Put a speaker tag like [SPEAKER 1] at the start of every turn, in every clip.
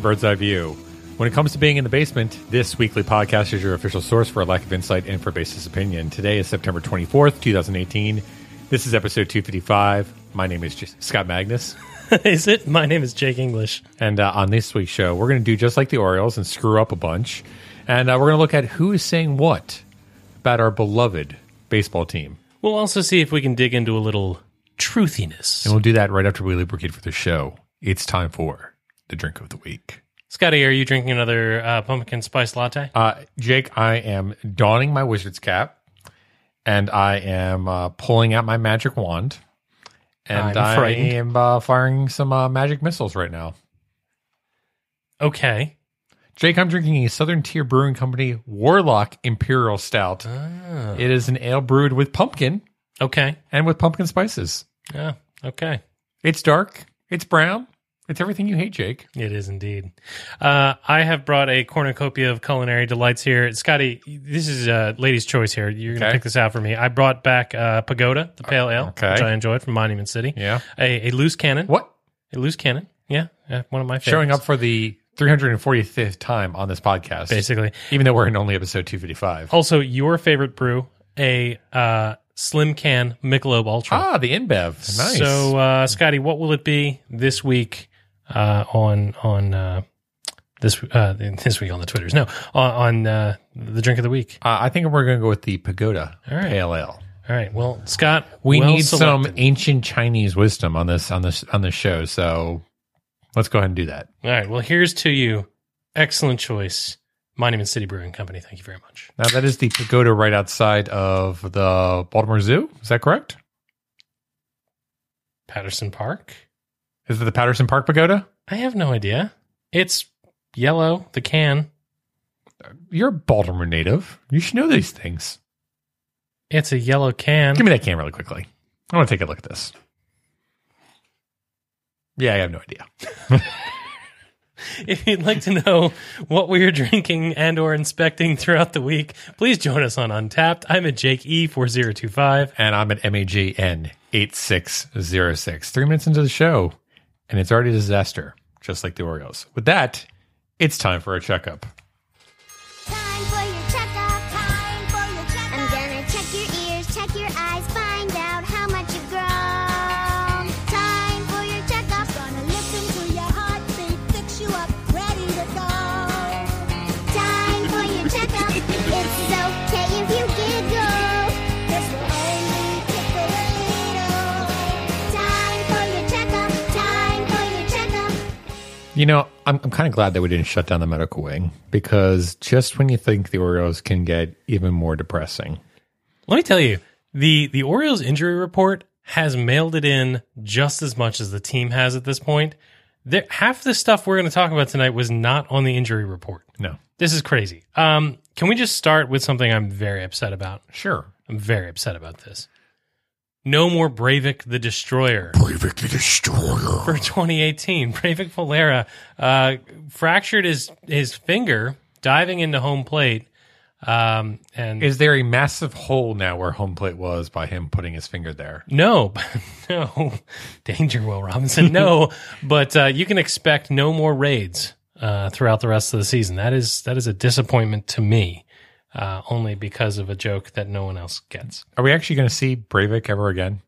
[SPEAKER 1] to Bird's Eye View. When it comes to being in the basement, this weekly podcast is your official source for a lack of insight and for baseless opinion. Today is September 24th, 2018. This is episode 255. My name is J- Scott Magnus.
[SPEAKER 2] is it? My name is Jake English.
[SPEAKER 1] And uh, on this week's show, we're going to do just like the Orioles and screw up a bunch. And uh, we're going to look at who is saying what about our beloved baseball team.
[SPEAKER 2] We'll also see if we can dig into a little truthiness.
[SPEAKER 1] And we'll do that right after we lubricate for the show. It's time for the drink of the week.
[SPEAKER 2] Scotty, are you drinking another uh, pumpkin spice latte? Uh,
[SPEAKER 1] Jake, I am donning my wizard's cap, and I am uh, pulling out my magic wand, and I'm I am uh, firing some uh, magic missiles right now.
[SPEAKER 2] Okay.
[SPEAKER 1] Jake, I'm drinking a Southern Tier Brewing Company Warlock Imperial Stout. Ah. It is an ale brewed with pumpkin
[SPEAKER 2] okay.
[SPEAKER 1] and with pumpkin spices.
[SPEAKER 2] Yeah. Okay.
[SPEAKER 1] It's dark. It's brown. It's everything you hate, Jake.
[SPEAKER 2] It is indeed. Uh, I have brought a cornucopia of culinary delights here. Scotty, this is a uh, lady's choice here. You're going to okay. pick this out for me. I brought back uh, Pagoda, the Pale Ale, okay. which I enjoyed from Monument City.
[SPEAKER 1] Yeah. A,
[SPEAKER 2] a loose cannon.
[SPEAKER 1] What?
[SPEAKER 2] A loose cannon. Yeah. yeah uh, one of my favorites.
[SPEAKER 1] Showing up for the 345th time on this podcast.
[SPEAKER 2] Basically.
[SPEAKER 1] Even though we're in only episode 255.
[SPEAKER 2] Also, your favorite brew, a uh, slim can Michelob Ultra.
[SPEAKER 1] Ah, the InBev.
[SPEAKER 2] Nice. So, uh, Scotty, what will it be this week? uh, on on uh, this uh, this week on the Twitters. No, on, on uh, the drink of the week.
[SPEAKER 1] Uh, I think we're going to go with the Pagoda All right. Pale
[SPEAKER 2] Ale. All right. Well, Scott,
[SPEAKER 1] we well need selected. some ancient Chinese wisdom on this on this on this show. So let's go ahead and do that.
[SPEAKER 2] All right. Well, here's to you. Excellent choice. Monument City Brewing Company. Thank you very much.
[SPEAKER 1] Now that is the pagoda right outside of the Baltimore Zoo. Is that correct?
[SPEAKER 2] Patterson Park.
[SPEAKER 1] Is it the Patterson Park Pagoda?
[SPEAKER 2] I have no idea. It's yellow, the can.
[SPEAKER 1] You're a Baltimore native. You should know these things.
[SPEAKER 2] It's a yellow can.
[SPEAKER 1] Give me that can really quickly. I want to take a look at this. Yeah, I have no idea.
[SPEAKER 2] if you'd like to know what we are drinking and or inspecting throughout the week, please join us on Untappd. I'm at Jake E4025.
[SPEAKER 1] And I'm at MAGN8606. Three minutes into the show and it's already a disaster, just like the Orioles. With that, it's time for a checkup. You know, I'm, I'm kind of glad that we didn't shut down the medical wing because just when you think the Orioles can get even more depressing.
[SPEAKER 2] Let me tell you, the the Orioles injury report has mailed it in just as much as the team has at this point. There, half the stuff we're going to talk about tonight was not on the injury report.
[SPEAKER 1] No,
[SPEAKER 2] this is crazy. Um, can we just start with something I'm very upset about?
[SPEAKER 1] Sure,
[SPEAKER 2] I'm very upset about this. No more Breyvic the Destroyer.
[SPEAKER 1] Breyvic the Destroyer.
[SPEAKER 2] For 2018, Breyvic Valera uh, fractured his his finger diving into home plate. Um, and
[SPEAKER 1] Is there a massive hole now where home plate was by him putting his finger there?
[SPEAKER 2] no, no danger, Will Robinson. No, but uh, you can expect no more raids uh, throughout the rest of the season. That is that is a disappointment to me uh, only because of a joke that no one else gets.
[SPEAKER 1] Are we actually going to see Breyvic ever again?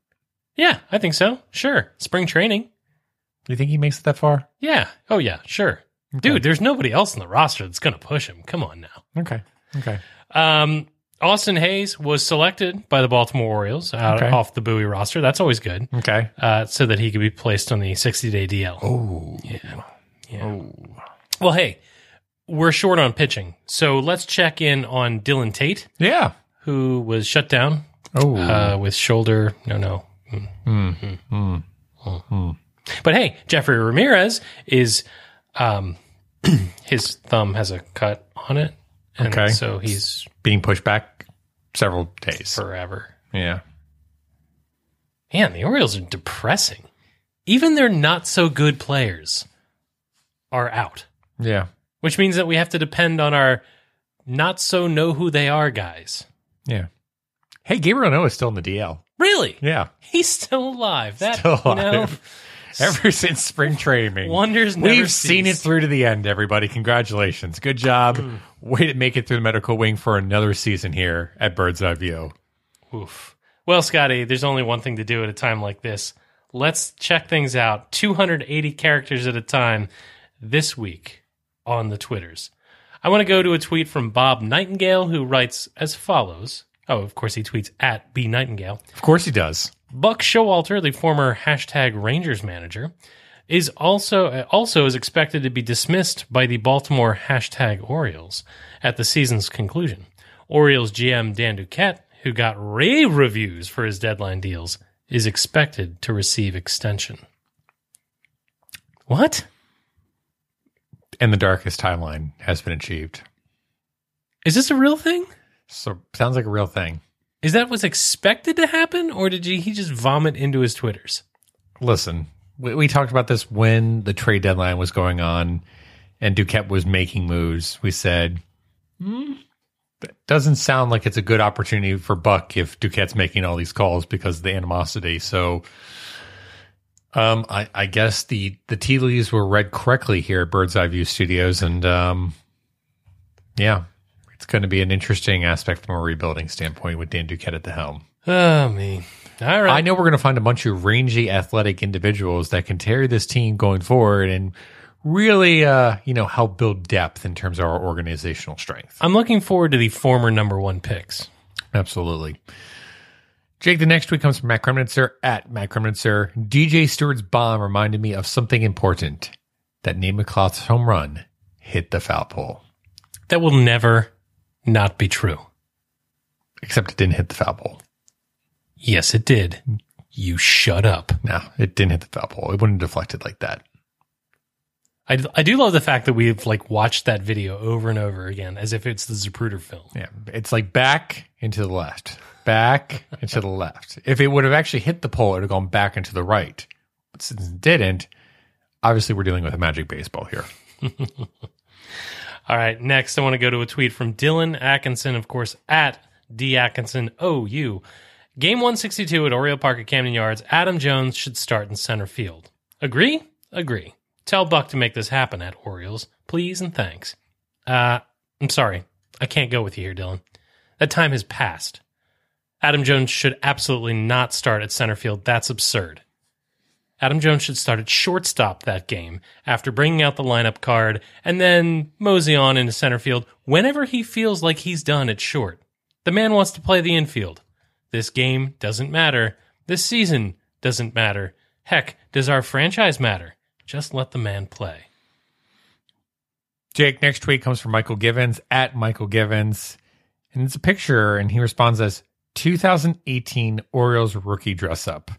[SPEAKER 2] Yeah, I think so. Sure. Spring training.
[SPEAKER 1] You think he makes it that far?
[SPEAKER 2] Yeah. Oh, yeah, sure. Okay. Dude, there's nobody else in the roster that's going to push him. Come on now.
[SPEAKER 1] Okay. Okay.
[SPEAKER 2] Um, Austin Hays was selected by the Baltimore Orioles out okay. off the Bowie roster. That's always good.
[SPEAKER 1] Okay.
[SPEAKER 2] Uh, so that he could be placed on the 60 day DL.
[SPEAKER 1] Oh.
[SPEAKER 2] Yeah. Oh. yeah. Oh. Well, hey, we're short on pitching. So let's check in on Dylan Tate.
[SPEAKER 1] Yeah.
[SPEAKER 2] Who was shut down.
[SPEAKER 1] Oh. Uh,
[SPEAKER 2] with shoulder. No, no. Mm. Mm. Mm. Mm. But hey, Jeffrey Ramirez is. Um, his thumb has a cut on it. And okay. So he's
[SPEAKER 1] being pushed back several days.
[SPEAKER 2] Forever.
[SPEAKER 1] Yeah.
[SPEAKER 2] Man, the Orioles are depressing. Even their not so good players are out.
[SPEAKER 1] Yeah
[SPEAKER 2] which means that we have to depend on our not so know who they are guys.
[SPEAKER 1] Yeah. Hey, Gabriel Ynoa is still in the DL.
[SPEAKER 2] Really?
[SPEAKER 1] Yeah.
[SPEAKER 2] He's still alive.
[SPEAKER 1] That, still alive. You know, Ever since spring training,
[SPEAKER 2] wonders we've cease.
[SPEAKER 1] seen it through to the end. Everybody, congratulations! Good job. Mm. Way to make it through the medical wing for another season here at Bird's Eye View.
[SPEAKER 2] Oof. Well, Scotty, there's only one thing to do at a time like this. Let's check things out. 280 characters at a time this week on the Twitters. I want to go to a tweet from Bob Nightingale, who writes as follows. Oh, of course, he tweets at B Nightingale.
[SPEAKER 1] Of course, he does.
[SPEAKER 2] Buck Showalter, the former hashtag Rangers manager, is also also is expected to be dismissed by the Baltimore hashtag Orioles at the season's conclusion. Orioles GM Dan Duquette, who got rave reviews for his deadline deals, is expected to receive extension. What?
[SPEAKER 1] and the darkest timeline has been achieved.
[SPEAKER 2] Is this a real thing?
[SPEAKER 1] So sounds like a real thing.
[SPEAKER 2] Is that what's expected to happen, or did he, he just vomit into his twitters?
[SPEAKER 1] Listen, we, we, talked about this when the trade deadline was going on, and Duquette was making moves. We said, hmm, that doesn't sound like it's a good opportunity for Buck if Duquette's making all these calls because of the animosity. So um, I, I, guess the the tea leaves were read correctly here at Bird's Eye View Studios, and um, yeah, it's going to be an interesting aspect from a rebuilding standpoint with Dan Duquette at the helm.
[SPEAKER 2] Oh me,
[SPEAKER 1] all right. I know we're going to find a bunch of rangy, athletic individuals that can carry this team going forward, and really, uh, you know, help build depth in terms of our organizational strength.
[SPEAKER 2] I'm looking forward to the former number one picks.
[SPEAKER 1] Absolutely. Jake, the next tweet comes from Matt Kremnitzer at Matt Kremnitzer. DJ Stewart's bomb reminded me of something important. That Nate McLouth's home run hit the foul pole.
[SPEAKER 2] That will never not be true.
[SPEAKER 1] Except it didn't hit the foul pole.
[SPEAKER 2] Yes, it did. You shut up.
[SPEAKER 1] No, it didn't hit the foul pole. It wouldn't have deflected like that.
[SPEAKER 2] I, I do love the fact that we've like watched that video over and over again as if it's the Zapruder film.
[SPEAKER 1] Yeah, it's like back into the left back and to the left. If it would have actually hit the pole, it would have gone back and to the right. But since it didn't, obviously we're dealing with a magic baseball here.
[SPEAKER 2] All right, next I want to go to a tweet from Dylan Atkinson, of course, at D Atkinson OU. Game 162 at Oriole Park at Camden Yards, Adam Jones should start in center field. Agree? Agree. Tell Buck to make this happen at Orioles. Please and thanks. Uh, I'm sorry. I can't go with you here, Dylan. That time has passed. Adam Jones should absolutely not start at center field. That's absurd. Adam Jones should start at shortstop that game after bringing out the lineup card and then mosey on into center field whenever he feels like he's done at short. The man wants to play the infield. This game doesn't matter. This season doesn't matter. Heck, does our franchise matter? Just let the man play.
[SPEAKER 1] Jake, next tweet comes from Mychal Givens at Mychal Givens. And it's a picture, and he responds as 2018 Orioles rookie dress up.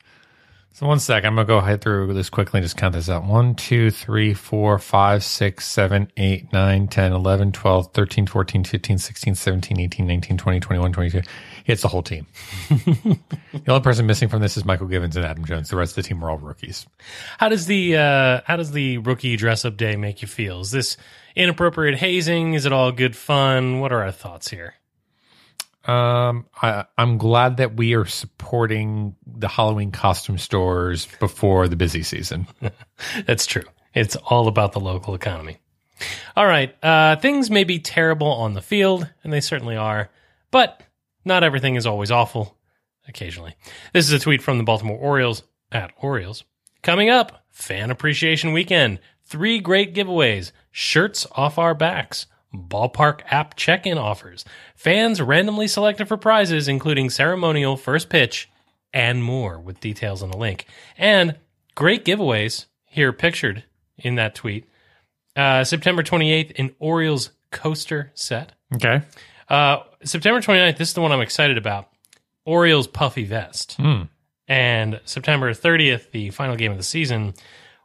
[SPEAKER 1] So one sec, I'm gonna go ahead through this quickly and just count this out. 1, 2, 3, 4, 5, 6, 7, 8, 9, 10, 11, 12, 13, 14, 15, 16, 17, 18, 19, 20, 21, 22. It's the whole team. the only person missing from this is Mychal Givens and Adam Jones. The rest of the team are all rookies.
[SPEAKER 2] How does the uh, how does the rookie dress up day make you feel? Is this inappropriate hazing? Is it all good fun? What are our thoughts here?
[SPEAKER 1] Um, I, I'm glad that we are supporting the Halloween costume stores before the busy season.
[SPEAKER 2] That's true. It's all about the local economy. All right. Uh, things may be terrible on the field, and they certainly are, but not everything is always awful. Occasionally. This is a tweet from the Baltimore Orioles at Orioles. Coming up, Fan Appreciation Weekend. Three great giveaways, shirts off our backs, ballpark app check in offers, fans randomly selected for prizes, including ceremonial first pitch, and more, with details on the link. And great giveaways here pictured in that tweet. Uh, September 28th, an Orioles coaster set.
[SPEAKER 1] Okay.
[SPEAKER 2] Uh, September 29th, this is the one I'm excited about Orioles puffy vest. Mm. And September 30th, the final game of the season,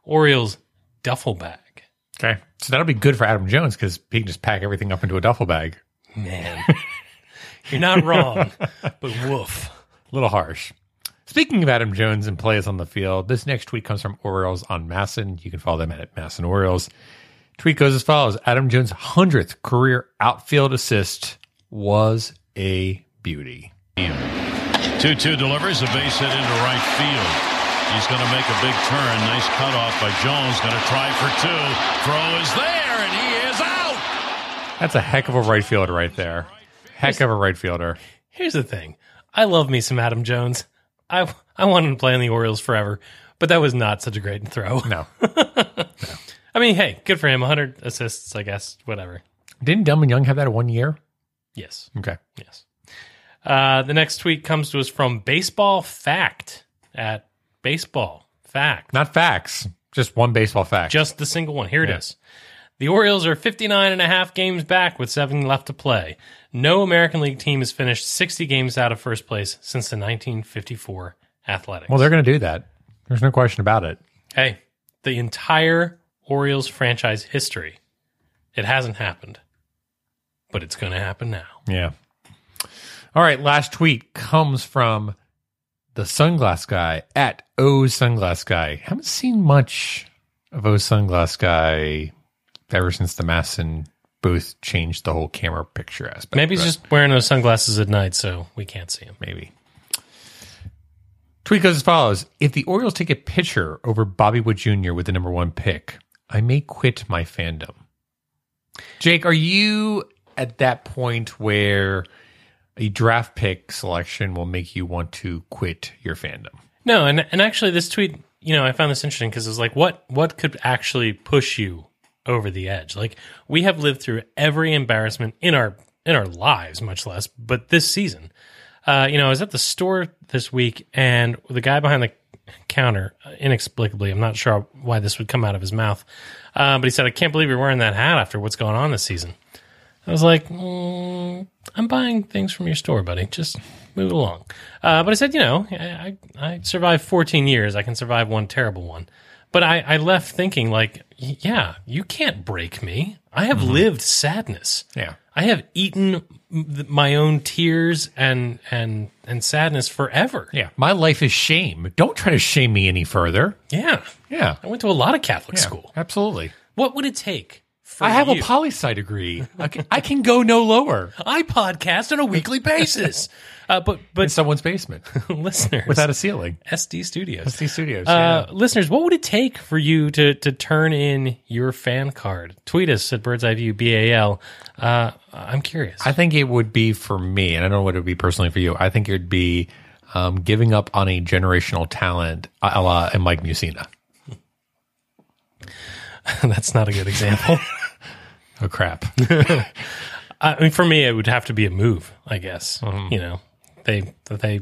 [SPEAKER 2] Orioles duffel bag.
[SPEAKER 1] Okay. So that'll be good for Adam Jones because he can just pack everything up into a duffel bag.
[SPEAKER 2] Man, you're not wrong, but woof.
[SPEAKER 1] A little harsh. Speaking of Adam Jones and plays on the field, this next tweet comes from Orioles on MASN. You can follow them at MASN Orioles. Tweet goes as follows Adam Jones' 100th career outfield assist was a beauty.
[SPEAKER 3] 2 2 delivers a base hit into right field. He's going to make a big turn. Nice cutoff by Jones. Going to try for two. Throw is there, and he is out.
[SPEAKER 1] That's a heck of a right fielder right there. Heck here's, of a right fielder.
[SPEAKER 2] Here's the thing. I love me some Adam Jones. I I want him to play in the Orioles forever, but that was not such a great throw.
[SPEAKER 1] No. no. I
[SPEAKER 2] mean, hey, good for him. 100 assists, I guess. Whatever.
[SPEAKER 1] Didn't Delmon Young have that one year?
[SPEAKER 2] Yes.
[SPEAKER 1] Okay.
[SPEAKER 2] Yes. Uh, the next tweet comes to us from Baseball Fact at baseball fact.
[SPEAKER 1] Not facts, just one baseball fact.
[SPEAKER 2] Just the single one. Here it yeah. is. The Orioles are 59 and a half games back with seven left to play. No American League team has finished 60 games out of first place since the 1954 Athletics.
[SPEAKER 1] Well, they're going
[SPEAKER 2] to
[SPEAKER 1] do that. There's no question about it.
[SPEAKER 2] Hey, the entire Orioles franchise history, it hasn't happened, but it's going to happen now.
[SPEAKER 1] Yeah. All right. Last tweet comes from the sunglass guy at O Sunglass Guy. Haven't seen much of O Sunglass Guy ever since the MASN booth changed the whole camera picture aspect.
[SPEAKER 2] Maybe he's just wearing those sunglasses at night, so we can't see him.
[SPEAKER 1] Maybe. Tweet goes as follows If the Orioles take a pitcher over Bobby Witt Jr. with the number one pick, I may quit my fandom. Jake, are you at that point where a draft pick selection will make you want to quit your fandom.
[SPEAKER 2] No, and and actually this tweet, you know, I found this interesting because it was like what what could actually push you over the edge? Like we have lived through every embarrassment in our in our lives, much less, but this season. Uh, you know, I was at the store this week and the guy behind the counter, uh, inexplicably, I'm not sure why this would come out of his mouth, uh, but he said, I can't believe you're wearing that hat after what's going on this season. I was like, mm, I'm buying things from your store, buddy. Just move along. Uh, but I said, you know, I, I, survived 14 years. I can survive one terrible one. But I, I left thinking, like, yeah, you can't break me. I have mm-hmm. lived sadness.
[SPEAKER 1] Yeah.
[SPEAKER 2] I have eaten my own tears and and and sadness forever.
[SPEAKER 1] Yeah, my life is shame. Don't try to shame me any further.
[SPEAKER 2] Yeah,
[SPEAKER 1] yeah.
[SPEAKER 2] I went to a lot of Catholic yeah, school.
[SPEAKER 1] Absolutely.
[SPEAKER 2] What would it take
[SPEAKER 1] I have you. a poli sci degree. I can, I can go no lower.
[SPEAKER 2] I podcast on a weekly basis. Uh, but but
[SPEAKER 1] in someone's basement,
[SPEAKER 2] listeners,
[SPEAKER 1] without a ceiling.
[SPEAKER 2] SD Studios.
[SPEAKER 1] SD Studios. Uh,
[SPEAKER 2] yeah. Listeners, what would it take for you to to turn in your fan card? Tweet us at Bird's Eye View B A L. Uh, I'm curious.
[SPEAKER 1] I think it would be for me, and I don't know what it would be personally for you. I think it would be um, giving up on a generational talent, a la Mike Mussina.
[SPEAKER 2] That's not a good example.
[SPEAKER 1] oh crap!
[SPEAKER 2] I mean, for me, it would have to be a move. I guess mm-hmm. you know they they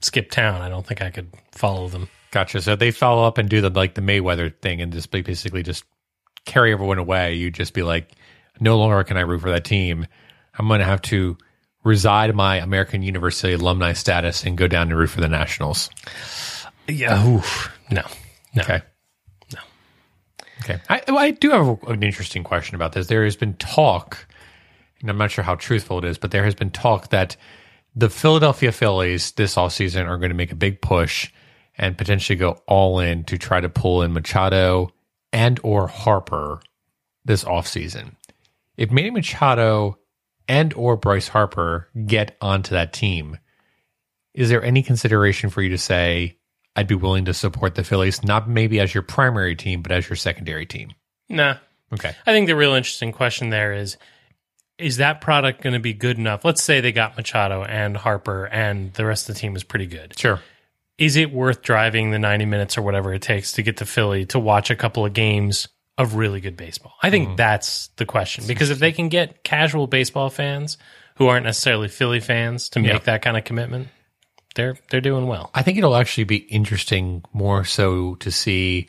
[SPEAKER 2] skip town. I don't think I could follow them.
[SPEAKER 1] Gotcha. So they follow up and do the like the Mayflower thing and just basically just carry everyone away. You just be like, no longer can I root for that team. I'm going to have to reside my American University alumni status and go down and root for the Nationals.
[SPEAKER 2] Yeah. Oof. No. No.
[SPEAKER 1] Okay. Okay. I, I do have an interesting question about this. There has been talk, and I'm not sure how truthful it is, but there has been talk that the Philadelphia Phillies this offseason are going to make a big push and potentially go all in to try to pull in Machado and or Harper this offseason. If Manny Machado and or Bryce Harper get onto that team, is there any consideration for you to say I'd be willing to support the Phillies, not maybe as your primary team, but as your secondary team.
[SPEAKER 2] Nah.
[SPEAKER 1] Okay. I
[SPEAKER 2] think the real interesting question there is is that product going to be good enough? Let's say they got Machado and Harper and the rest of the team is pretty good.
[SPEAKER 1] Sure.
[SPEAKER 2] Is it worth driving the 90 minutes or whatever it takes to get to Philly to watch a couple of games of really good baseball? I think mm. that's the question because if they can get casual baseball fans who aren't necessarily Philly fans to make yeah. that kind of commitment, they're they're doing well.
[SPEAKER 1] I think it'll actually be interesting more so to see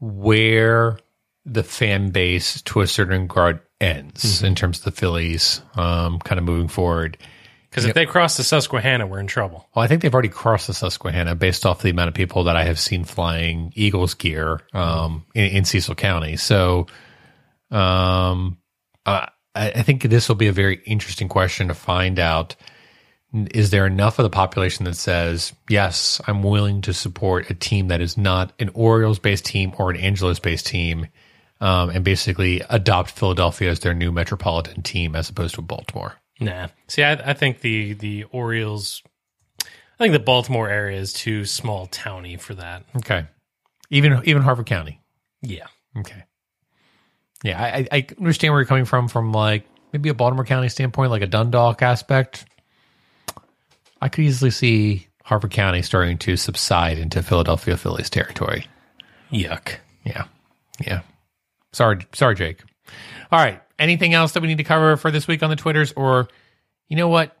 [SPEAKER 1] where the fan base to a certain regard ends mm-hmm. in terms of the Phillies um, kind of moving forward.
[SPEAKER 2] Because if know, they cross the Susquehanna, we're in trouble.
[SPEAKER 1] Well, I think they've already crossed the Susquehanna based off the amount of people that I have seen flying Eagles gear um, in, in, Cecil County. So, um, I, I think this will be a very interesting question to find out – is there enough of the population that says, yes, I'm willing to support a team that is not an Orioles based team or an angelos based team um, and basically adopt Philadelphia as their new metropolitan team as opposed to Baltimore?
[SPEAKER 2] Nah. See, I, I think the, the Orioles, I think the Baltimore area is too small towny for that.
[SPEAKER 1] Okay. Even, even Harford County.
[SPEAKER 2] Yeah.
[SPEAKER 1] Okay. Yeah. I, I understand where you're coming from, from like maybe a Baltimore County standpoint, like a Dundalk aspect I could easily see Harford County starting to subside into Philadelphia Phillies territory.
[SPEAKER 2] Yuck.
[SPEAKER 1] Yeah.
[SPEAKER 2] Yeah.
[SPEAKER 1] Sorry, sorry, Jake. All right. Anything else that we need to cover for this week on the Twitters? Or, you know what?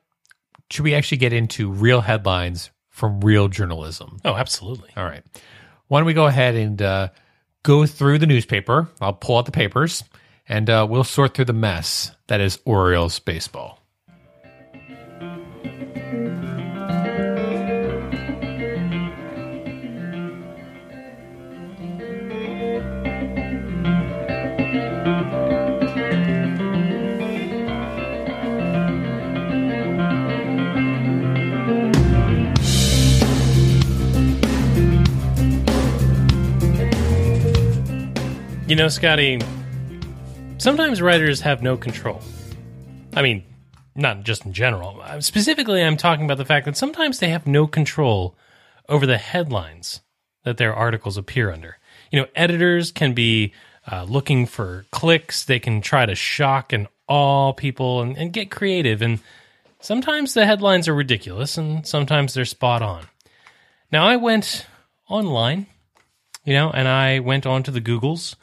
[SPEAKER 1] Should we actually get into real headlines from real journalism?
[SPEAKER 2] Oh, absolutely.
[SPEAKER 1] All right. Why don't we go ahead and uh, go through the newspaper? I'll pull out the papers and uh, we'll sort through the mess that is Orioles baseball.
[SPEAKER 2] You know, Scotty, sometimes writers have no control. I mean, not just in general. Uh, specifically, I'm talking about the fact that sometimes they have no control over the headlines that their articles appear under. You know, editors can be uh, looking for clicks, they can try to shock and awe people and, and get creative. And sometimes the headlines are ridiculous and sometimes they're spot on. Now, I went online, you know, and I went onto the Googles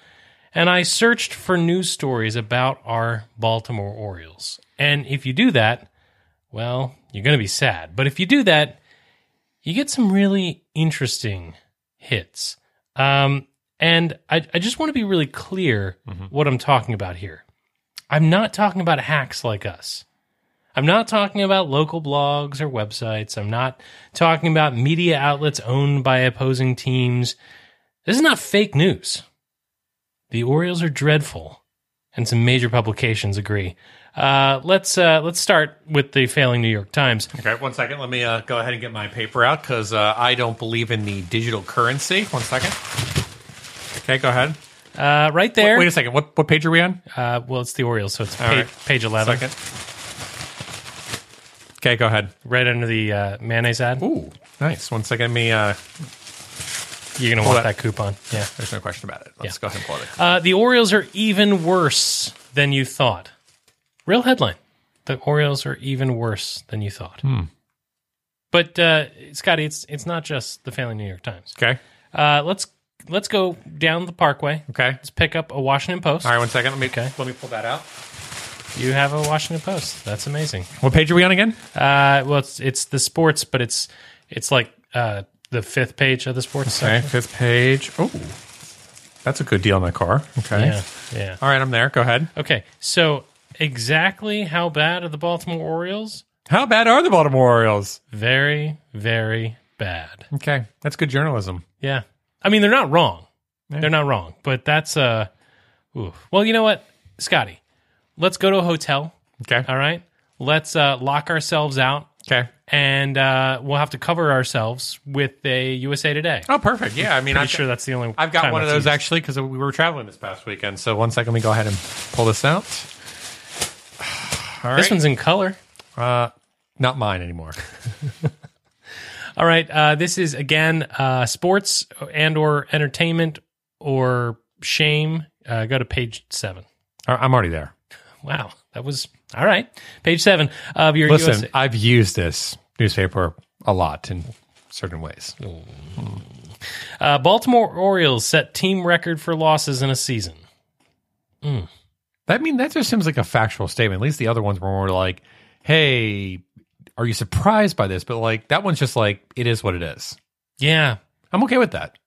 [SPEAKER 2] and I searched for news stories about our Baltimore Orioles. And if you do that, well, you're going to be sad. But if you do that, you get some really interesting hits. Um, and I, I, just want to be really clear mm-hmm. what I'm talking about here. I'm not talking about hacks like us. I'm not talking about local blogs or websites. I'm not talking about media outlets owned by opposing teams. This is not fake news. The Orioles are dreadful, and some major publications agree. Uh, let's uh, let's start with the failing New York Times.
[SPEAKER 1] Okay, one second. Let me uh, go ahead and get my paper out because uh, I don't believe in the digital currency. One second. Okay, go ahead.
[SPEAKER 2] Uh, right there. Wait,
[SPEAKER 1] wait, a second. What what page are we on?
[SPEAKER 2] Uh, well, it's the Orioles, so it's pa- right. page eleven. Second.
[SPEAKER 1] Okay, go ahead.
[SPEAKER 2] Right under the mayonnaise ad.
[SPEAKER 1] Ooh, nice. One second. Let me
[SPEAKER 2] you're going to want that. that. coupon. Yeah.
[SPEAKER 1] There's no question about it. Let's yeah. go ahead and pull it. Uh,
[SPEAKER 2] the Orioles are even worse than you thought. Real headline. The Orioles are even worse than you thought.
[SPEAKER 1] Hmm.
[SPEAKER 2] But uh, Scotty, it's it's not just the Family New York Times.
[SPEAKER 1] Okay.
[SPEAKER 2] Uh, let's let's go down the Parkway.
[SPEAKER 1] Okay.
[SPEAKER 2] Let's pick up a Washington Post.
[SPEAKER 1] All right, one second. Let me okay. let me pull that out.
[SPEAKER 2] You have a Washington Post. That's amazing.
[SPEAKER 1] What page are we on again?
[SPEAKER 2] Uh, well, it's it's the sports, but it's it's like uh, the fifth page of the sports okay,
[SPEAKER 1] section. Fifth page. Oh, that's a good deal on that car.
[SPEAKER 2] Okay. Yeah. Yeah.
[SPEAKER 1] All right, I'm there. Go ahead.
[SPEAKER 2] Okay. So exactly how bad are the Baltimore Orioles?
[SPEAKER 1] How bad are the Baltimore Orioles?
[SPEAKER 2] Very, very bad.
[SPEAKER 1] Okay. That's good journalism.
[SPEAKER 2] Yeah. I mean, they're not wrong. Yeah. They're not wrong, but that's uh ooh. Well, you know what, Scotty? Let's go to a hotel.
[SPEAKER 1] Okay.
[SPEAKER 2] All right. Let's uh, lock ourselves out.
[SPEAKER 1] Okay
[SPEAKER 2] and uh, we'll have to cover ourselves with a USA Today.
[SPEAKER 1] Oh, perfect. Yeah, I mean,
[SPEAKER 2] I'm sure that's the only.
[SPEAKER 1] I've got one of those used. actually because we were traveling this past weekend. So one second, we go ahead and pull this out.
[SPEAKER 2] All right. This one's in color. Uh,
[SPEAKER 1] not mine anymore.
[SPEAKER 2] All right. Uh, this is again uh, sports and or entertainment or shame. Uh, go to page seven.
[SPEAKER 1] I'm already there.
[SPEAKER 2] Wow, that was all right. Page seven of your Listen, USA.
[SPEAKER 1] I've used this newspaper a lot in certain ways.
[SPEAKER 2] Uh, Baltimore Orioles set team record for losses in a season.
[SPEAKER 1] Mm. mean, that just seems like a factual statement. At least the other ones were more like, hey, are you surprised by this? But like that one's just like, it is what it is.
[SPEAKER 2] Yeah.
[SPEAKER 1] I'm okay with that.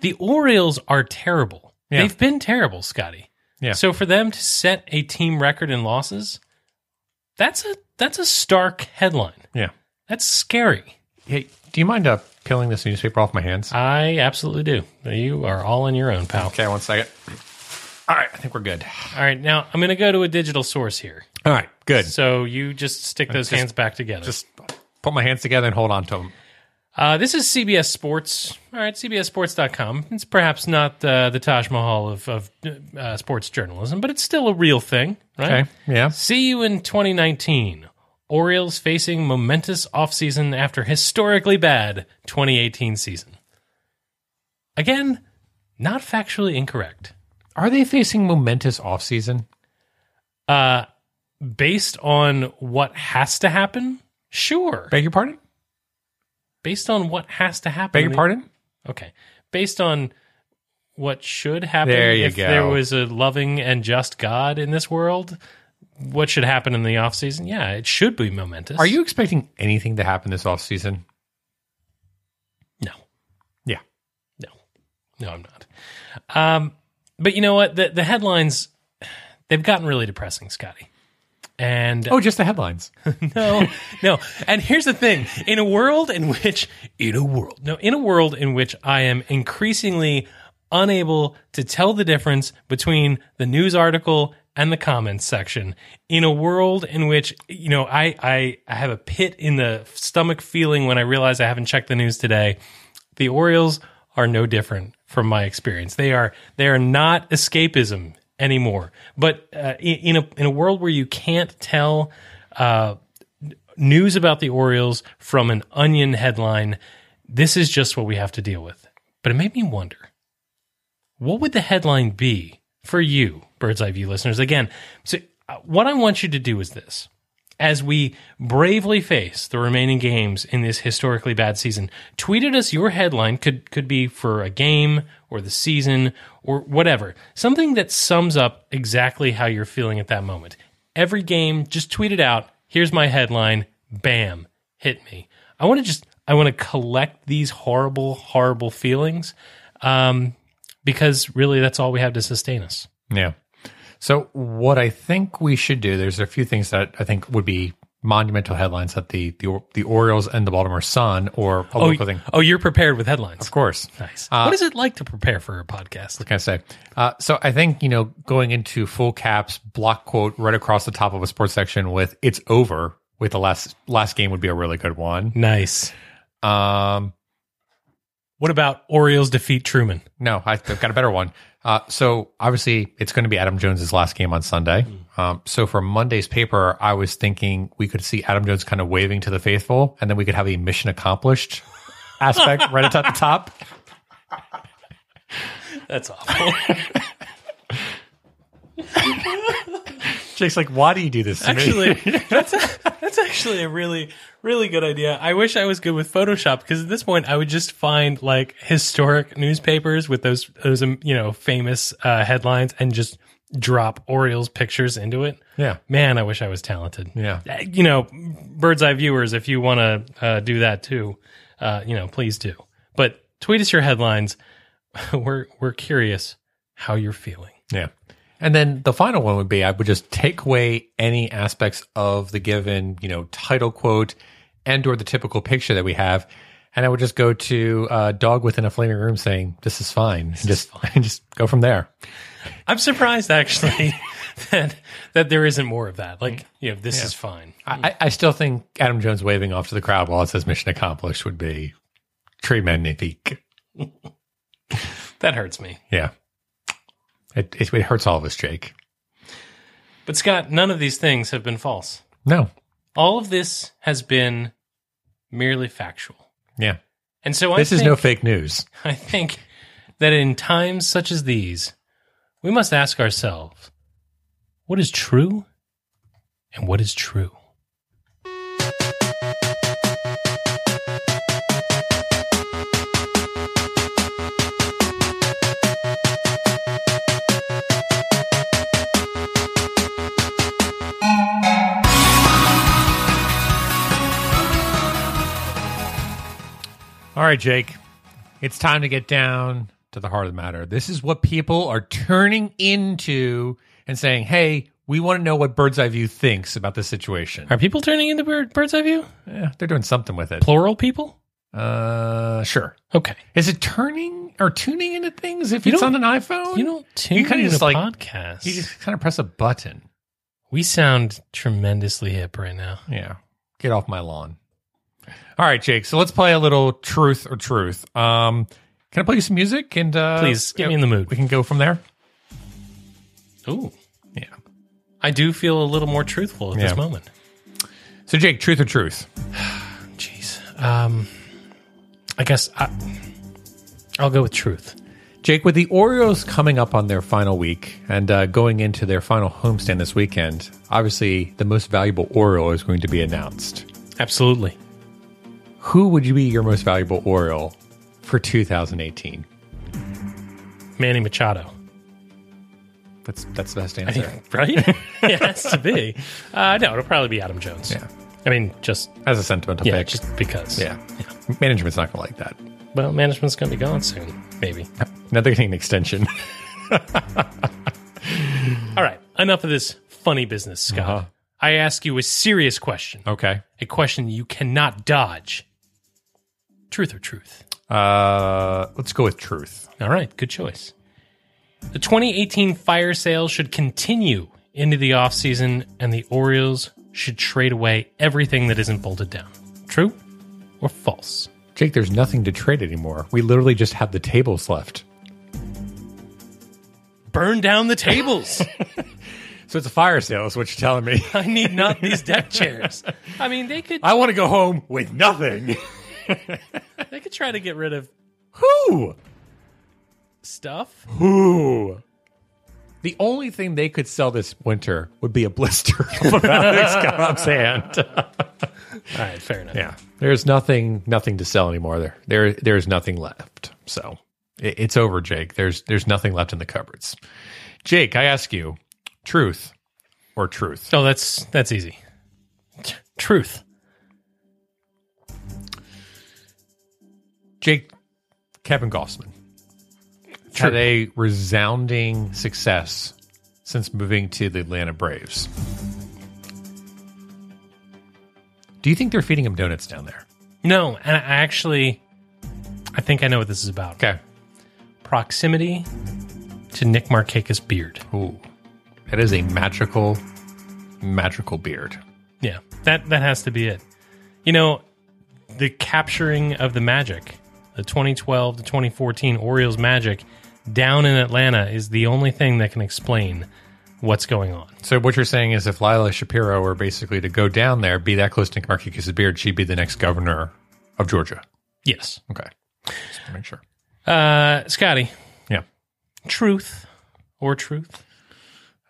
[SPEAKER 2] The Orioles are terrible. Yeah. They've been terrible, Scotty.
[SPEAKER 1] Yeah.
[SPEAKER 2] So for them to set a team record in losses, that's a that's a stark headline.
[SPEAKER 1] Yeah.
[SPEAKER 2] That's scary.
[SPEAKER 1] Hey, do you mind uh, peeling this newspaper off my hands?
[SPEAKER 2] I absolutely do. You are all on your own, pal.
[SPEAKER 1] Okay, one second. All right, I think we're good.
[SPEAKER 2] All right, now I'm going to go to a digital source here.
[SPEAKER 1] All right, good.
[SPEAKER 2] So you just stick uh, those Just- hands back together.
[SPEAKER 1] Just put my hands together and hold on to them.
[SPEAKER 2] Uh, this is CBS Sports. All right, CBSSports.com. It's perhaps not uh, the Taj Mahal of, of uh, sports journalism, but it's still a real thing, right?
[SPEAKER 1] Okay. Yeah.
[SPEAKER 2] See you in 2019. Orioles facing momentous offseason after historically bad 2018 season. Again, not factually incorrect.
[SPEAKER 1] Are they facing momentous offseason? Uh,
[SPEAKER 2] based on what has to happen, sure.
[SPEAKER 1] Beg your pardon?
[SPEAKER 2] based on what has to happen.
[SPEAKER 1] Beg your pardon?
[SPEAKER 2] Okay. Based on what should happen
[SPEAKER 1] there if go.
[SPEAKER 2] there was a loving and just God in this world, what should happen in the off season? Yeah, it should be momentous.
[SPEAKER 1] Are you expecting anything to happen this off season?
[SPEAKER 2] No.
[SPEAKER 1] Yeah.
[SPEAKER 2] No. No, I'm not. Um, but you know what? The the headlines they've gotten really depressing, Scotty. And
[SPEAKER 1] oh, just the headlines.
[SPEAKER 2] no, no. And here's the thing: in a world in which, in a world, no, in a world in which I am increasingly unable to tell the difference between the news article and the comments section in a world in which you know I, I i have a pit in the stomach feeling when i realize i haven't checked the news today the orioles are no different from my experience they are they are not escapism anymore. But uh, in, in, a in a world where you can't tell uh, news about the Orioles from an Onion headline, this is just what we have to deal with. But it made me wonder, what would the headline be for you, Bird's Eye View listeners? Again, so uh, what I want you to do is this as we bravely face the remaining games in this historically bad season. Tweet at us your headline could could be for a game or the season or whatever. Something that sums up exactly how you're feeling at that moment. Every game, just tweet it out. Here's my headline. Bam. Hit me. I want to just I want to collect these horrible horrible feelings um because really that's all we have to sustain us.
[SPEAKER 1] Yeah. So, what I think we should do, there's a few things that I think would be monumental headlines that the the, the Orioles and the Baltimore Sun or a oh,
[SPEAKER 2] thing. Oh, you're prepared with headlines,
[SPEAKER 1] of course.
[SPEAKER 2] Nice. Uh, what is it like to prepare for a podcast? What
[SPEAKER 1] can I say? Uh, so I think you know going into full caps block quote right across the top of a sports section with "It's over" with the last last game would be a really good one.
[SPEAKER 2] Nice. Um, what about Orioles defeat Truman?
[SPEAKER 1] No, I've got a better one. Uh, so obviously, it's going to be Adam Jones's last game on Sunday. Mm. Um, so for Monday's paper, I was thinking we could see Adam Jones kind of waving to the faithful, and then we could have a mission accomplished aspect right at the top.
[SPEAKER 2] That's awful.
[SPEAKER 1] Jake's like, why do you do this to actually,
[SPEAKER 2] me? that's, a, that's actually a really, really good idea. I wish I was good with Photoshop because at this point I would just find like historic newspapers with those, those, um, you know, famous uh, headlines and just drop Orioles pictures into it.
[SPEAKER 1] Yeah.
[SPEAKER 2] Man, I wish I was talented.
[SPEAKER 1] Yeah. Uh, you
[SPEAKER 2] know, bird's eye viewers, if you want to uh, do that too, uh, you know, please do. But tweet us your headlines. we're, we're curious how you're feeling.
[SPEAKER 1] Yeah. And then the final one would be I would just take away any aspects of the given, you know, title quote and or the typical picture that we have. And I would just go to uh, dog within a flaming room saying, this is fine. This just, just go from there.
[SPEAKER 2] I'm surprised actually that, that there isn't more of that. Like, you know, this yeah. is fine.
[SPEAKER 1] I, I still think Adam Jones waving off to the crowd while it says mission accomplished would be très magnifique.
[SPEAKER 2] that hurts me.
[SPEAKER 1] Yeah. It, it, it hurts all of us, Jake.
[SPEAKER 2] But Scott, none of these things have been false.
[SPEAKER 1] No.
[SPEAKER 2] All of this has been merely factual.
[SPEAKER 1] Yeah.
[SPEAKER 2] And so
[SPEAKER 1] I
[SPEAKER 2] this
[SPEAKER 1] think, is no fake news.
[SPEAKER 2] I think that in times such as these, we must ask ourselves what is true and what is true?
[SPEAKER 1] All right, Jake. It's time to get down to the heart of the matter. This is what people are turning into and saying, hey, we want to know what Bird's Eye View thinks about this situation.
[SPEAKER 2] Are people turning into bird, Bird's Eye View?
[SPEAKER 1] Yeah, they're doing something with it.
[SPEAKER 2] Plural people? Uh,
[SPEAKER 1] sure.
[SPEAKER 2] Okay.
[SPEAKER 1] Is it turning or tuning into things if You it's on an iPhone?
[SPEAKER 2] You don't tune you kinda into just, like- podcast.
[SPEAKER 1] you just kind of press a button.
[SPEAKER 2] we sound tremendously hip right now.
[SPEAKER 1] Yeah. Get off my lawn. All right, Jake. So let's play a little truth or truth. Um, can I play you some music? And uh,
[SPEAKER 2] please get me in the mood.
[SPEAKER 1] We can go from there.
[SPEAKER 2] Ooh, yeah. I do feel a little more truthful at yeah. this moment.
[SPEAKER 1] So, Jake, truth or truth?
[SPEAKER 2] Jeez. Um, I guess I, will go with truth.
[SPEAKER 1] Jake, with the Oreos coming up on their final week and uh, going into their final homestand this weekend, obviously the most valuable Oreo is going to be announced.
[SPEAKER 2] Absolutely
[SPEAKER 1] who would you be your most valuable Oriole for 2018?
[SPEAKER 2] Manny Machado.
[SPEAKER 1] That's that's the best answer,
[SPEAKER 2] right? it has to be. Uh, no, it'll probably be Adam Jones. Yeah, I mean, just
[SPEAKER 1] as a sentimental yeah, pick,
[SPEAKER 2] just because.
[SPEAKER 1] Yeah. yeah. management's not gonna like that.
[SPEAKER 2] Well, management's gonna be gone soon, maybe.
[SPEAKER 1] Now they're getting an extension.
[SPEAKER 2] All right, enough of this funny business, Scott. Uh-huh. I ask you a serious question.
[SPEAKER 1] Okay,
[SPEAKER 2] a question you cannot dodge. Truth or truth? Uh,
[SPEAKER 1] let's go with truth.
[SPEAKER 2] All right, good choice. The 2018 fire sale should continue into the offseason, and the Orioles should trade away everything that isn't bolted down. True or false?
[SPEAKER 1] Jake, there's nothing to trade anymore. We literally just have the tables left.
[SPEAKER 2] Burn down the tables.
[SPEAKER 1] so it's a fire sale, is what you're telling me.
[SPEAKER 2] I need not these deck chairs. I mean, they could.
[SPEAKER 1] I want to go home with nothing
[SPEAKER 2] they could try to get rid of
[SPEAKER 1] who
[SPEAKER 2] stuff.
[SPEAKER 1] Who? The only thing they could sell this winter would be a blister of Alex
[SPEAKER 2] Cobb's hand. All right, fair enough.
[SPEAKER 1] Yeah, there's nothing, nothing to sell anymore. There, there, there's nothing left. So it, it's over, Jake. There's, there's nothing left in the cupboards. Jake, I ask you, truth or truth?
[SPEAKER 2] Oh, that's that's easy. Truth.
[SPEAKER 1] Jake Kevin Gausman True. had a resounding success since moving to the Atlanta Braves. Do you think they're feeding him donuts down there?
[SPEAKER 2] No, and I actually, I think I know what this is about.
[SPEAKER 1] Okay,
[SPEAKER 2] proximity to Nick Markakis' beard.
[SPEAKER 1] Ooh, that is a magical, magical beard.
[SPEAKER 2] Yeah, that that has to be it. You know, the capturing of the magic the 2012 to 2014 Orioles magic down in Atlanta is the only thing that can explain what's going on.
[SPEAKER 1] So what you're saying is if Lila Shapiro were basically to go down there, be that close to Marcus's beard, she'd be the next governor of Georgia.
[SPEAKER 2] Yes.
[SPEAKER 1] Okay. Just to
[SPEAKER 2] make sure. Uh, Scotty.
[SPEAKER 1] Yeah.
[SPEAKER 2] Truth or truth?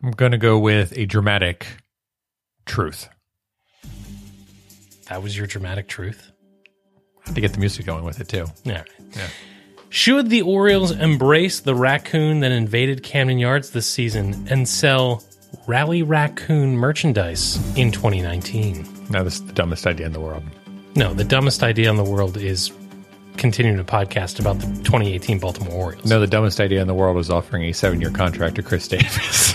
[SPEAKER 1] I'm going to go with a dramatic truth.
[SPEAKER 2] That was your dramatic truth?
[SPEAKER 1] to get the music going with it too.
[SPEAKER 2] Yeah. yeah. Should the Orioles embrace the raccoon that invaded Camden Yards this season and sell Rally Raccoon merchandise in 2019?
[SPEAKER 1] Now, this is the dumbest idea in the world.
[SPEAKER 2] No, the dumbest idea in the world is continuing to podcast about the 2018 Baltimore Orioles.
[SPEAKER 1] No, the dumbest idea in the world is offering a seven year contract to Chris Davis.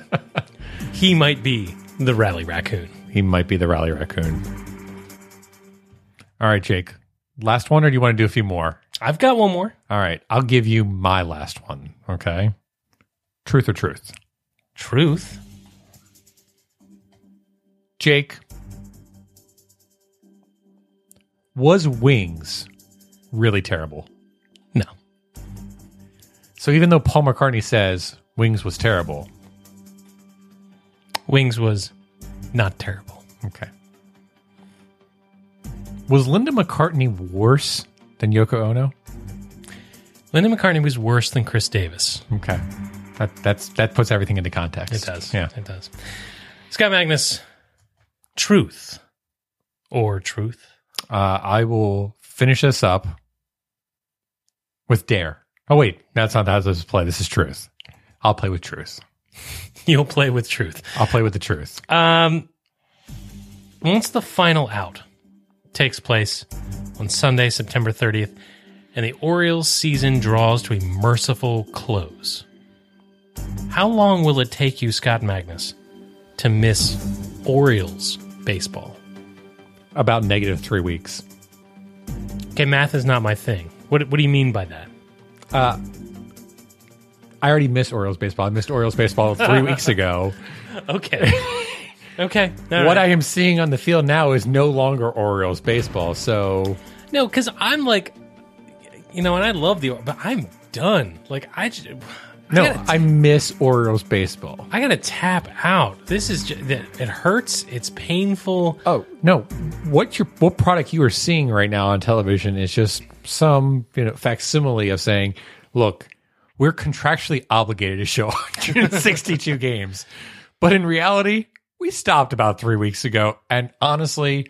[SPEAKER 2] he might be the Rally Raccoon.
[SPEAKER 1] He might be the Rally Raccoon. All right, Jake. Last one, or do you want to do a few more?
[SPEAKER 2] I've got one more.
[SPEAKER 1] All right. I'll give you my last one. Okay. Truth or truth?
[SPEAKER 2] Truth.
[SPEAKER 1] Jake, was Wings really terrible?
[SPEAKER 2] No.
[SPEAKER 1] So even though Paul McCartney says Wings was terrible,
[SPEAKER 2] Wings was not terrible.
[SPEAKER 1] Okay. Was Linda McCartney worse than Yoko Ono?
[SPEAKER 2] Linda McCartney was worse than Chris Davis.
[SPEAKER 1] Okay. That that's that puts everything into context.
[SPEAKER 2] It does. Yeah. It does. Scott Magnus, truth or truth?
[SPEAKER 1] Uh, I will finish this up with dare. Oh wait, that's not how this play. This is truth. I'll play with truth.
[SPEAKER 2] You'll play with truth.
[SPEAKER 1] I'll play with the truth.
[SPEAKER 2] Um, what's the final out? takes place on Sunday, September 30th, and the Orioles season draws to a merciful close. How long will it take you, Scott Magnus, to miss Orioles baseball?
[SPEAKER 1] About negative three weeks.
[SPEAKER 2] Okay, math is not my thing. What, what do you mean by that? Uh,
[SPEAKER 1] I already missed Orioles baseball. I missed Orioles baseball three weeks ago.
[SPEAKER 2] okay. Okay.
[SPEAKER 1] All what right. I am seeing on the field now is no longer Orioles baseball. So
[SPEAKER 2] no, because I'm like, you know, and I love the, but I'm done. Like I. Just,
[SPEAKER 1] I no, I miss Orioles baseball.
[SPEAKER 2] I gotta tap out. This is just, it hurts. It's painful.
[SPEAKER 1] Oh no! What your what product you are seeing right now on television is just some you know facsimile of saying, "Look, we're contractually obligated to show 162 games," but in reality, we stopped about three weeks ago, and honestly,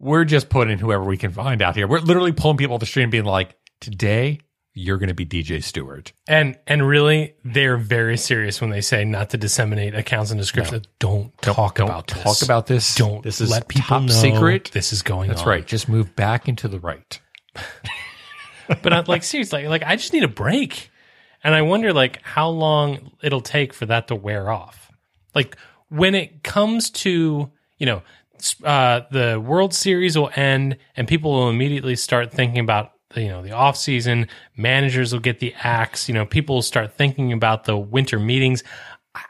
[SPEAKER 1] we're just putting whoever we can find out here. We're literally pulling people off the street and being like, today you're going to be DJ Stewart.
[SPEAKER 2] And and really, they're very serious when they say not to disseminate accounts and descriptions. No. Don't, don't, talk don't about talk
[SPEAKER 1] this. about this.
[SPEAKER 2] Don't
[SPEAKER 1] this
[SPEAKER 2] is let people
[SPEAKER 1] know secret.
[SPEAKER 2] This is going.
[SPEAKER 1] That's on. right. Just move back into the right.
[SPEAKER 2] but I'm like seriously, like I just need a break, and I wonder like how long it'll take for that to wear off. Like when it comes to you know uh, the World Series will end and people will immediately start thinking about you know the off season. Managers will get the axe. You know people will start thinking about the winter meetings.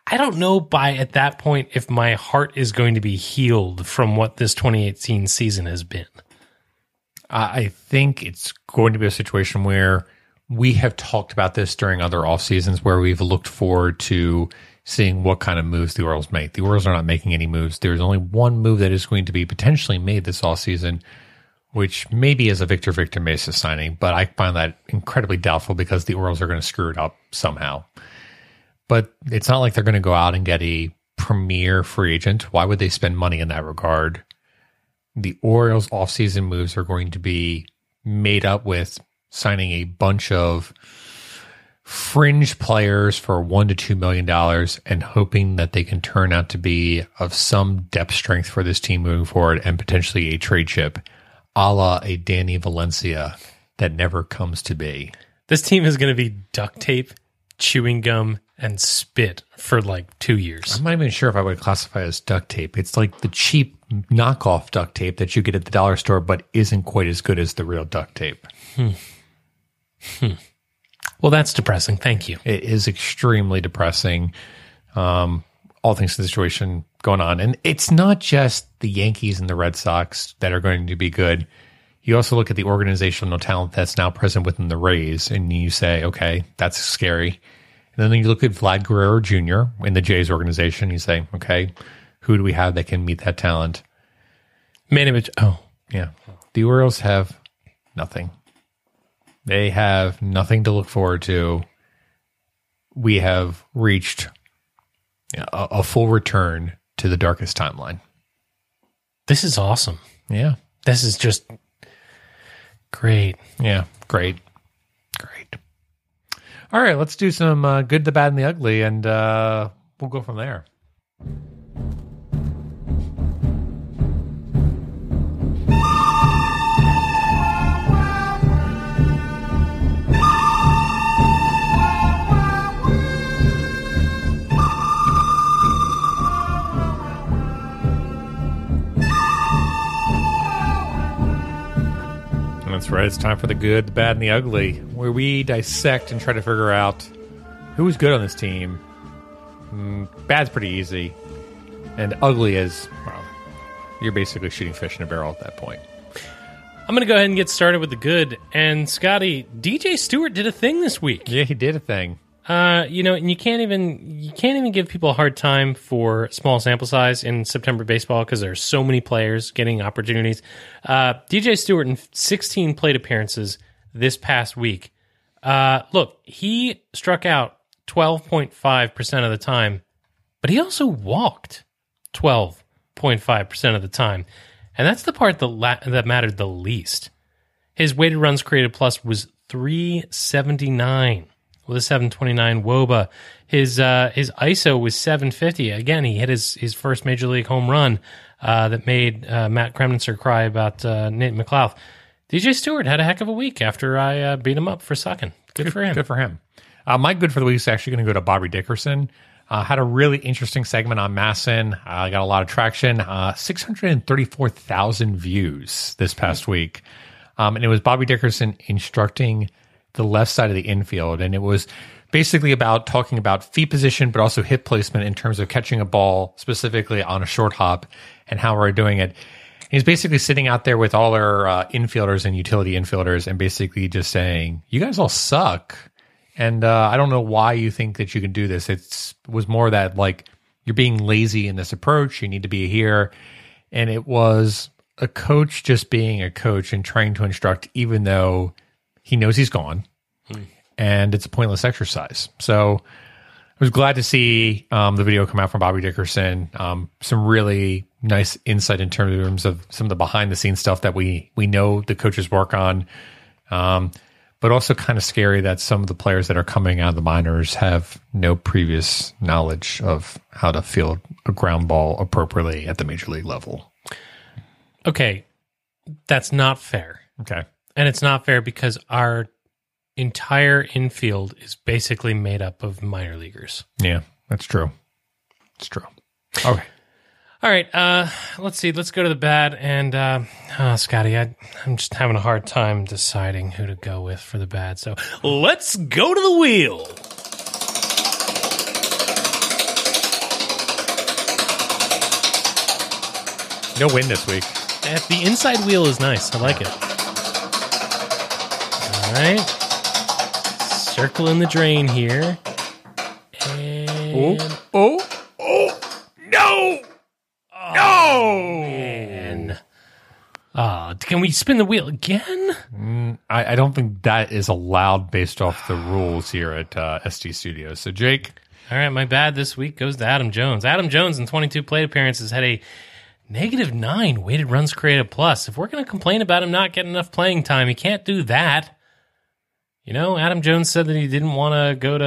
[SPEAKER 2] I don't know by at that point if my heart is going to be healed from what this 2018 season has been.
[SPEAKER 1] I think it's going to be a situation where we have talked about this during other off seasons where we've looked forward to seeing what kind of moves the Orioles make. The Orioles are not making any moves. There's only one move that is going to be potentially made this off season, which maybe is a Victor Victor Mesa signing, but I find that incredibly doubtful because the Orioles are going to screw it up somehow. But it's not like they're going to go out and get a premier free agent. Why would they spend money in that regard? The Orioles off-season moves are going to be made up with signing a bunch of fringe players for one to two million dollars and hoping that they can turn out to be of some depth strength for this team moving forward and potentially a trade chip, a la a Danny Valencia that never comes to be.
[SPEAKER 2] This team is going to be duct tape, chewing gum, and spit for like two years.
[SPEAKER 1] I'm not even sure if I would classify as duct tape. It's like the cheap knockoff duct tape that you get at the dollar store, but isn't quite as good as the real duct tape. Hmm.
[SPEAKER 2] Hmm. Well, that's depressing. Thank you.
[SPEAKER 1] It is extremely depressing. Um, all things the situation going on. And it's not just the Yankees and the Red Sox that are going to be good. You also look at the organizational talent that's now present within the Rays, and you say, okay, that's scary. And then you look at Vlad Guerrero Jr. in the Jays organization. You say, okay, who do we have that can meet that talent? image. Oh, yeah. The Orioles have nothing. They have nothing to look forward to. We have reached a, a full return to the darkest timeline.
[SPEAKER 2] This is awesome. Yeah. This is just great.
[SPEAKER 1] Yeah. Great. Great. All right. Let's do some uh, good, the bad, and the ugly, and uh, we'll go from there. It's time for the good, the bad, and the ugly, where we dissect and try to figure out who was good on this team. Mm, bad's pretty easy, and ugly is well, you're basically shooting fish in a barrel at that point.
[SPEAKER 2] I'm going to go ahead and get started with the good. And Scotty, DJ Stewart did a thing this week.
[SPEAKER 1] Yeah, he did a thing. Uh,
[SPEAKER 2] you know, and you can't even you can't even give people a hard time for small sample size in September baseball because there's so many players getting opportunities. Uh, DJ Stewart in 16 plate appearances this past week. Uh, look, he struck out 12.5 percent of the time, but he also walked 12.5 percent of the time, and that's the part that la- that mattered the least. His weighted runs created plus was 379 with a 729 woba. His uh, his ISO was 750. Again, he hit his his first major league home run uh, that made uh, Matt Kremnitzer cry about uh, Nate McLouth DJ Stewart had a heck of a week after I uh, beat him up for sucking. Good, good, for him.
[SPEAKER 1] Good for him. Uh, my good for the week is actually going to go to Bobby Dickerson. had a really interesting segment on MASN. I got a lot of traction. 634,000 views this past week. Um, and it was Bobby Dickerson instructing – the left side of the infield. And it was basically about talking about feet position, but also hip placement in terms of catching a ball specifically on a short hop and how we're doing it. he's basically sitting out there with all our uh, infielders and utility infielders and basically just saying, You guys all suck. And uh, I don't know why you think that you can do this. It was more that, like, you're being lazy in this approach. You need to be here. And it was a coach just being a coach and trying to instruct, even though he knows he's gone, and it's a pointless exercise. So I was glad to see um, the video come out from Bobby Dickerson. Um, some really nice insight in terms of some of the behind the scenes stuff that we we know the coaches work on. Um, but also kind of scary that some of the players that are coming out of the minors have no previous knowledge of how to field a ground ball appropriately at the major league level.
[SPEAKER 2] Okay, that's not fair.
[SPEAKER 1] Okay.
[SPEAKER 2] And it's not fair because our entire infield is basically made up of minor leaguers.
[SPEAKER 1] Yeah, that's true. It's true.
[SPEAKER 2] Okay. All right. Uh, let's see. Let's go to the bad. And uh, oh, Scotty, I, am just having a hard time deciding who to go with for the bad. So let's go to the wheel.
[SPEAKER 1] No win this week.
[SPEAKER 2] the inside wheel is nice. I like it right. Circling the drain here. Oh. And oh, oh,
[SPEAKER 1] oh, no.
[SPEAKER 2] Oh, no. Man. Uh, can we spin the wheel again? Mm,
[SPEAKER 1] I, I, don't think that is allowed based off the rules here at uh, ST Studios. So, Jake.
[SPEAKER 2] All right, my bad this week goes to Adam Jones. Adam Jones in 22 plate appearances had a negative nine weighted runs created plus. If we're going to complain about him not getting enough playing time, he can't do that you know, Adam Jones said that he didn't want to go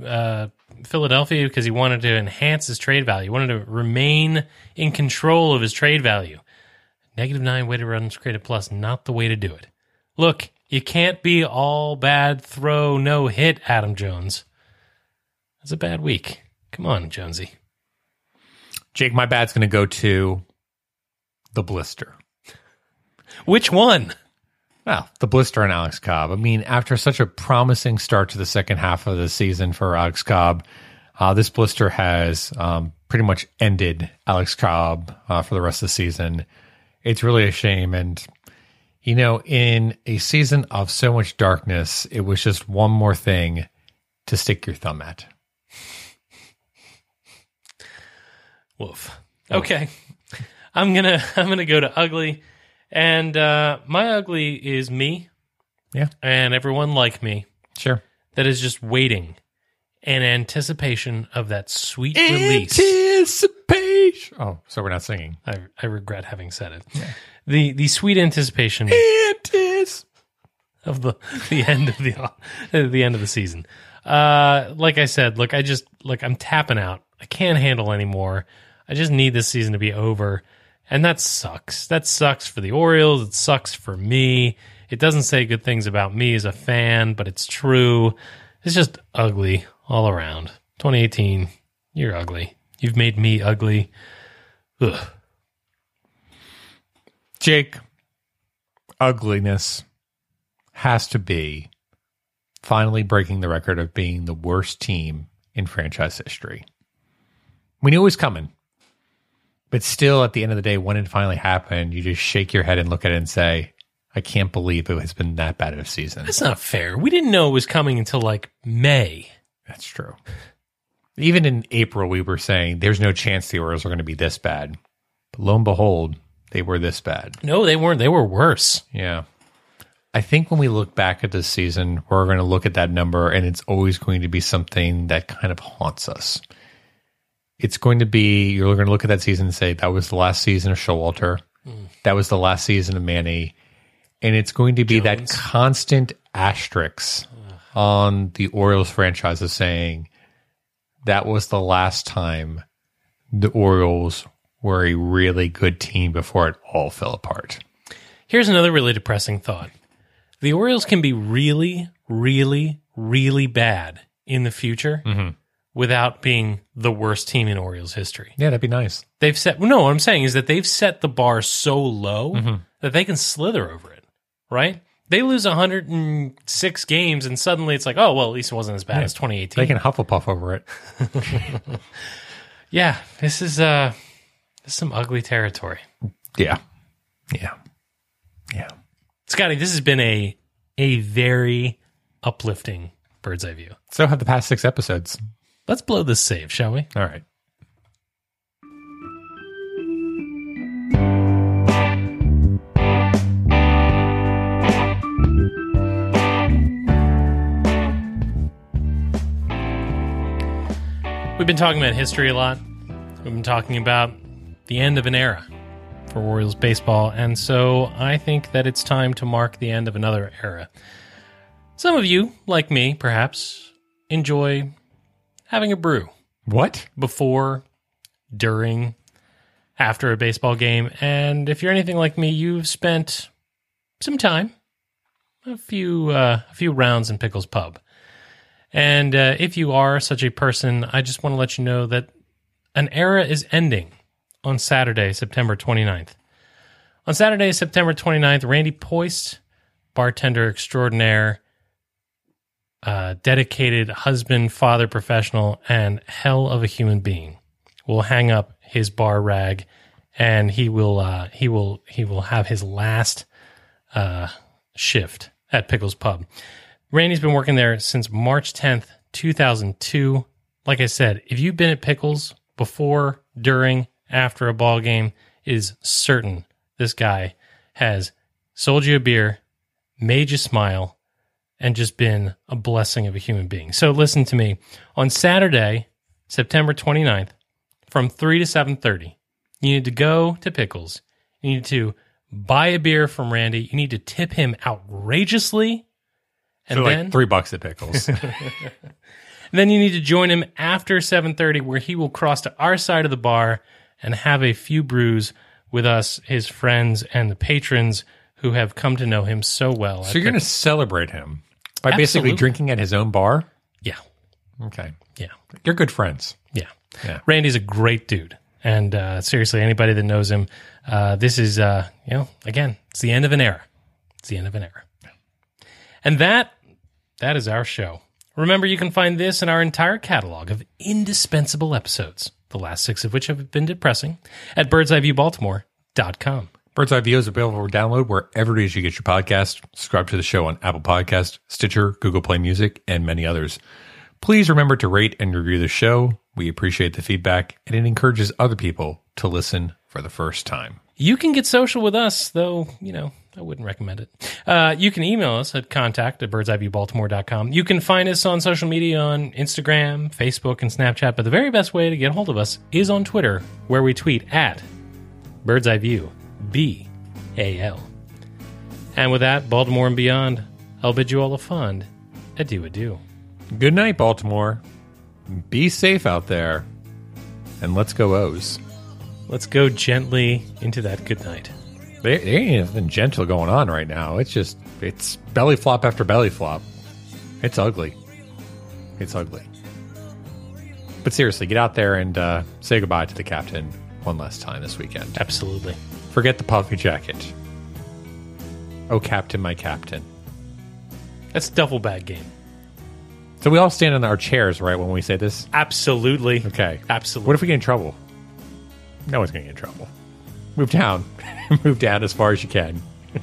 [SPEAKER 2] to uh, Philadelphia because he wanted to enhance his trade value, he wanted to remain in control of his trade value. Negative nine weighted runs created plus, not the way to do it. Look, you can't be all bad, throw, no hit, Adam Jones. That's a bad week. Come on, Jonesy.
[SPEAKER 1] Jake, my bad's going to go to the blister.
[SPEAKER 2] Which one?
[SPEAKER 1] Well, the blister on Alex Cobb. I mean, after such a promising start to the second half of the season for Alex Cobb, uh, this blister has um, pretty much ended Alex Cobb uh, for the rest of the season. It's really a shame. And, you know, in a season of so much darkness, it was just one more thing to stick your thumb at.
[SPEAKER 2] Woof. Okay. I'm going to I'm going to go to ugly and uh, my ugly is me.
[SPEAKER 1] Yeah.
[SPEAKER 2] And everyone like me
[SPEAKER 1] Sure.
[SPEAKER 2] that is just waiting in anticipation of that sweet release.
[SPEAKER 1] Anticipation. Oh, so we're not singing.
[SPEAKER 2] I, I regret having said it. The the sweet anticipation Antis. of the the end of the uh, the end of the season. Uh, like I said, look, I just look, I'm tapping out. I can't handle anymore. I just need this season to be over. And that sucks. That sucks for the Orioles. It sucks for me. It doesn't say good things about me as a fan, but it's true. It's just ugly all around. 2018, you're ugly. You've made me ugly. Ugh.
[SPEAKER 1] Jake, ugliness has to be finally breaking the record of being the worst team in franchise history. We knew it was coming. But still, at the end of the day, when it finally happened, you just shake your head and look at it and say, I can't believe it has been that bad of a season.
[SPEAKER 2] That's not fair. We didn't know it was coming until like May.
[SPEAKER 1] That's true. Even in April, we were saying there's no chance the Orioles are going to be this bad. But lo and behold, they were this bad.
[SPEAKER 2] No, they weren't. They were worse.
[SPEAKER 1] Yeah. I think when we look back at this season, we're going to look at that number and it's always going to be something that kind of haunts us it's going to be you're going to look at that season and say that was the last season of Showalter, mm. that was the last season of Manny, and it's going to be Jones. that constant asterisk on the Orioles franchise of saying that was the last time the Orioles were a really good team before it all fell apart.
[SPEAKER 2] Here's another really depressing thought. The Orioles can be really, really, really bad in the future. Mm-hmm without being the worst team in Orioles history.
[SPEAKER 1] Yeah, that'd be nice.
[SPEAKER 2] They've set no. What I'm saying is that they've set the bar so low mm-hmm. that they can slither over it. Right? They lose 106 games, and suddenly it's like, oh well, at least it wasn't as bad yeah. as 2018.
[SPEAKER 1] They can Hufflepuff over
[SPEAKER 2] it. yeah, this is uh, this is some ugly territory.
[SPEAKER 1] Yeah,
[SPEAKER 2] yeah,
[SPEAKER 1] yeah.
[SPEAKER 2] Scotty, this has been a a very uplifting bird's eye view.
[SPEAKER 1] So have the past six episodes.
[SPEAKER 2] Let's blow this save, shall we?
[SPEAKER 1] All right.
[SPEAKER 2] We've been talking about history a lot. We've been talking about the end of an era for Orioles baseball, and so I think that it's time to mark the end of another era. Some of you, like me, perhaps, enjoy having a brew.
[SPEAKER 1] What?
[SPEAKER 2] Before, during, after a baseball game. And if you're anything like me, you've spent some time, a few uh, a few rounds in Pickles Pub. And uh, if you are such a person, I just want to let you know that an era is ending on Saturday, September 29th. On Saturday, September 29th, Randy Poist, bartender extraordinaire, uh, dedicated husband, father, professional, and hell of a human being. Will hang up his bar rag, and he will uh, he will he will have his last uh, shift at Pickles Pub. Randy's been working there since March tenth, two thousand two. Like I said, if you've been at Pickles before, during, after a ball game, is certain this guy has sold you a beer, made you smile, and just been a blessing of a human being. So listen to me. On Saturday, September 29th, from 3 to 7.30, you need to go to Pickles. You need to buy a beer from Randy. You need to tip him outrageously.
[SPEAKER 1] And so like then, three bucks at Pickles.
[SPEAKER 2] then you need to join him after 7.30 where he will cross to our side of the bar and have a few brews with us, his friends, and the patrons who have come to know him so well.
[SPEAKER 1] So you're going to celebrate him. By Absolutely. basically drinking at his own bar?
[SPEAKER 2] Yeah.
[SPEAKER 1] Okay.
[SPEAKER 2] Yeah.
[SPEAKER 1] You're good friends.
[SPEAKER 2] Yeah. yeah. Randy's a great dude. And uh, seriously, anybody that knows him, uh, this is, uh, you know, again, it's the end of an era. It's the end of an era. And that that is our show. Remember, you can find this and our entire catalog of indispensable episodes, the last six of which have been depressing, at birdseyeviewbaltimore.com. Bird's
[SPEAKER 1] Eye View is available for download wherever it is you get your podcast. Subscribe to the show on Apple Podcast, Stitcher, Google Play Music, and many others. Please remember to rate and review the show. We appreciate the feedback, and it encourages other people to listen for the first time.
[SPEAKER 2] You can get social with us, though, you know, I wouldn't recommend it. Uh, you can email us at contact at birdseyeviewbaltimore.com. You can find us on social media on Instagram, Facebook, and Snapchat, but the very best way to get hold of us is on Twitter, where we tweet at birdseyeView. B A L. And with that, Baltimore and beyond, I'll bid you all a fond adieu adieu.
[SPEAKER 1] Good night, Baltimore. Be safe out there. And let's go, O's.
[SPEAKER 2] Let's go gently into that good night.
[SPEAKER 1] There, there ain't nothing gentle going on right now. It's just, it's belly flop after belly flop. It's ugly. It's ugly. But seriously, get out there and uh, say goodbye to the captain one last time this weekend.
[SPEAKER 2] Absolutely.
[SPEAKER 1] Forget the puffy jacket. Oh, Captain, my Captain.
[SPEAKER 2] That's duffel bag game.
[SPEAKER 1] So we all stand on our chairs, right, when we say this?
[SPEAKER 2] Absolutely.
[SPEAKER 1] Okay.
[SPEAKER 2] Absolutely.
[SPEAKER 1] What if we get in trouble? No one's going to get in trouble. Move down. Move down as far as you can.